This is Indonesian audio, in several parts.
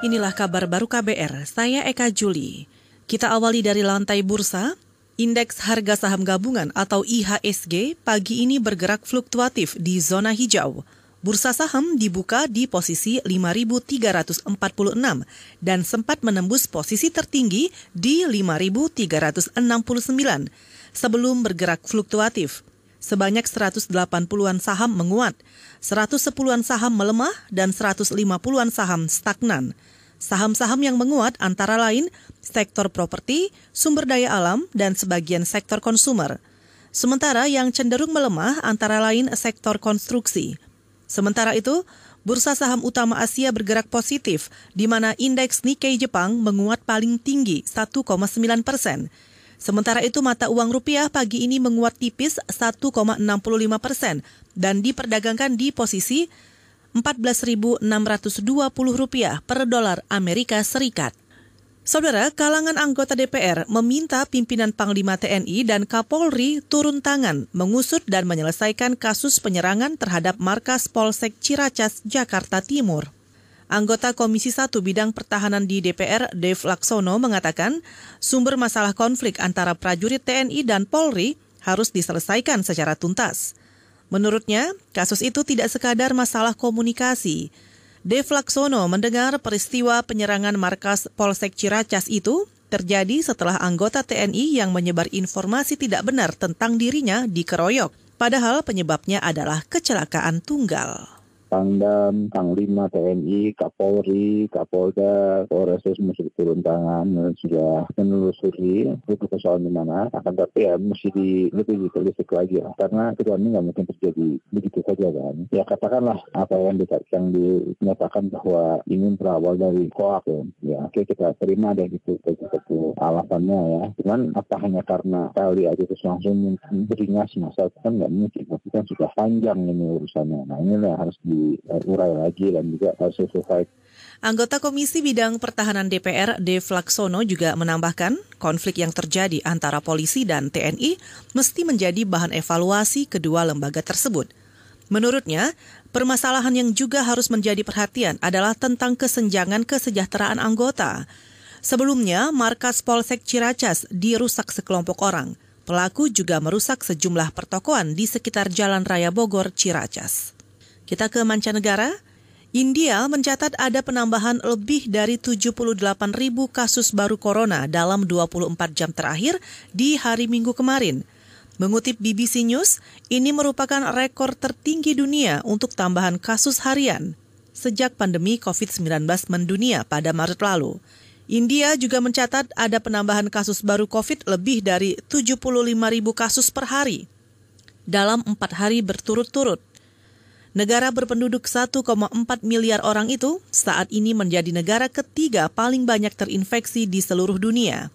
Inilah kabar baru KBR, saya Eka Juli. Kita awali dari lantai bursa. Indeks harga saham gabungan atau IHSG pagi ini bergerak fluktuatif di zona hijau. Bursa saham dibuka di posisi 5.346 dan sempat menembus posisi tertinggi di 5.369 sebelum bergerak fluktuatif. Sebanyak 180-an saham menguat, 110-an saham melemah, dan 150-an saham stagnan. Saham-saham yang menguat antara lain sektor properti, sumber daya alam, dan sebagian sektor konsumer. Sementara yang cenderung melemah antara lain sektor konstruksi. Sementara itu, bursa saham utama Asia bergerak positif, di mana indeks Nikkei Jepang menguat paling tinggi 1,9 persen. Sementara itu mata uang rupiah pagi ini menguat tipis 1,65 persen dan diperdagangkan di posisi 14.620 rupiah per dolar Amerika Serikat. Saudara, kalangan anggota DPR meminta pimpinan Panglima TNI dan Kapolri turun tangan mengusut dan menyelesaikan kasus penyerangan terhadap markas Polsek Ciracas, Jakarta Timur. Anggota Komisi 1 Bidang Pertahanan di DPR, Dev Laksono, mengatakan sumber masalah konflik antara prajurit TNI dan Polri harus diselesaikan secara tuntas. Menurutnya, kasus itu tidak sekadar masalah komunikasi. Dev Laksono mendengar peristiwa penyerangan markas Polsek Ciracas itu terjadi setelah anggota TNI yang menyebar informasi tidak benar tentang dirinya dikeroyok. Padahal penyebabnya adalah kecelakaan tunggal. Pangdam, Panglima TNI, Kapolri, Kapolda, Polres mesti turun tangan sudah menelusuri itu persoalan di mana. Akan tapi ya mesti di lebih ditelisik lagi ya. Karena kecuali ini nggak mungkin terjadi begitu saja kan. Ya katakanlah apa yang, di, yang dinyatakan bahwa ini berawal dari koak ya. Ya oke kita terima deh gitu itu alasannya ya. Cuman apa hanya karena kali aja terus langsung beringas masa kan nggak mungkin. Tapi kan sudah panjang ini urusannya. Nah ini harus di diurai lagi dan juga harus selesai. Anggota Komisi Bidang Pertahanan DPR, Dev Laksono juga menambahkan, konflik yang terjadi antara polisi dan TNI mesti menjadi bahan evaluasi kedua lembaga tersebut. Menurutnya, permasalahan yang juga harus menjadi perhatian adalah tentang kesenjangan kesejahteraan anggota. Sebelumnya, markas Polsek Ciracas dirusak sekelompok orang. Pelaku juga merusak sejumlah pertokoan di sekitar Jalan Raya Bogor, Ciracas. Kita ke mancanegara. India mencatat ada penambahan lebih dari 78 ribu kasus baru corona dalam 24 jam terakhir di hari Minggu kemarin. Mengutip BBC News, ini merupakan rekor tertinggi dunia untuk tambahan kasus harian sejak pandemi COVID-19 mendunia pada Maret lalu. India juga mencatat ada penambahan kasus baru COVID lebih dari 75 ribu kasus per hari dalam empat hari berturut-turut. Negara berpenduduk 1,4 miliar orang itu saat ini menjadi negara ketiga paling banyak terinfeksi di seluruh dunia.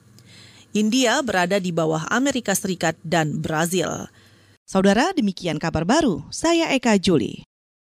India berada di bawah Amerika Serikat dan Brazil. Saudara, demikian kabar baru. Saya Eka Juli.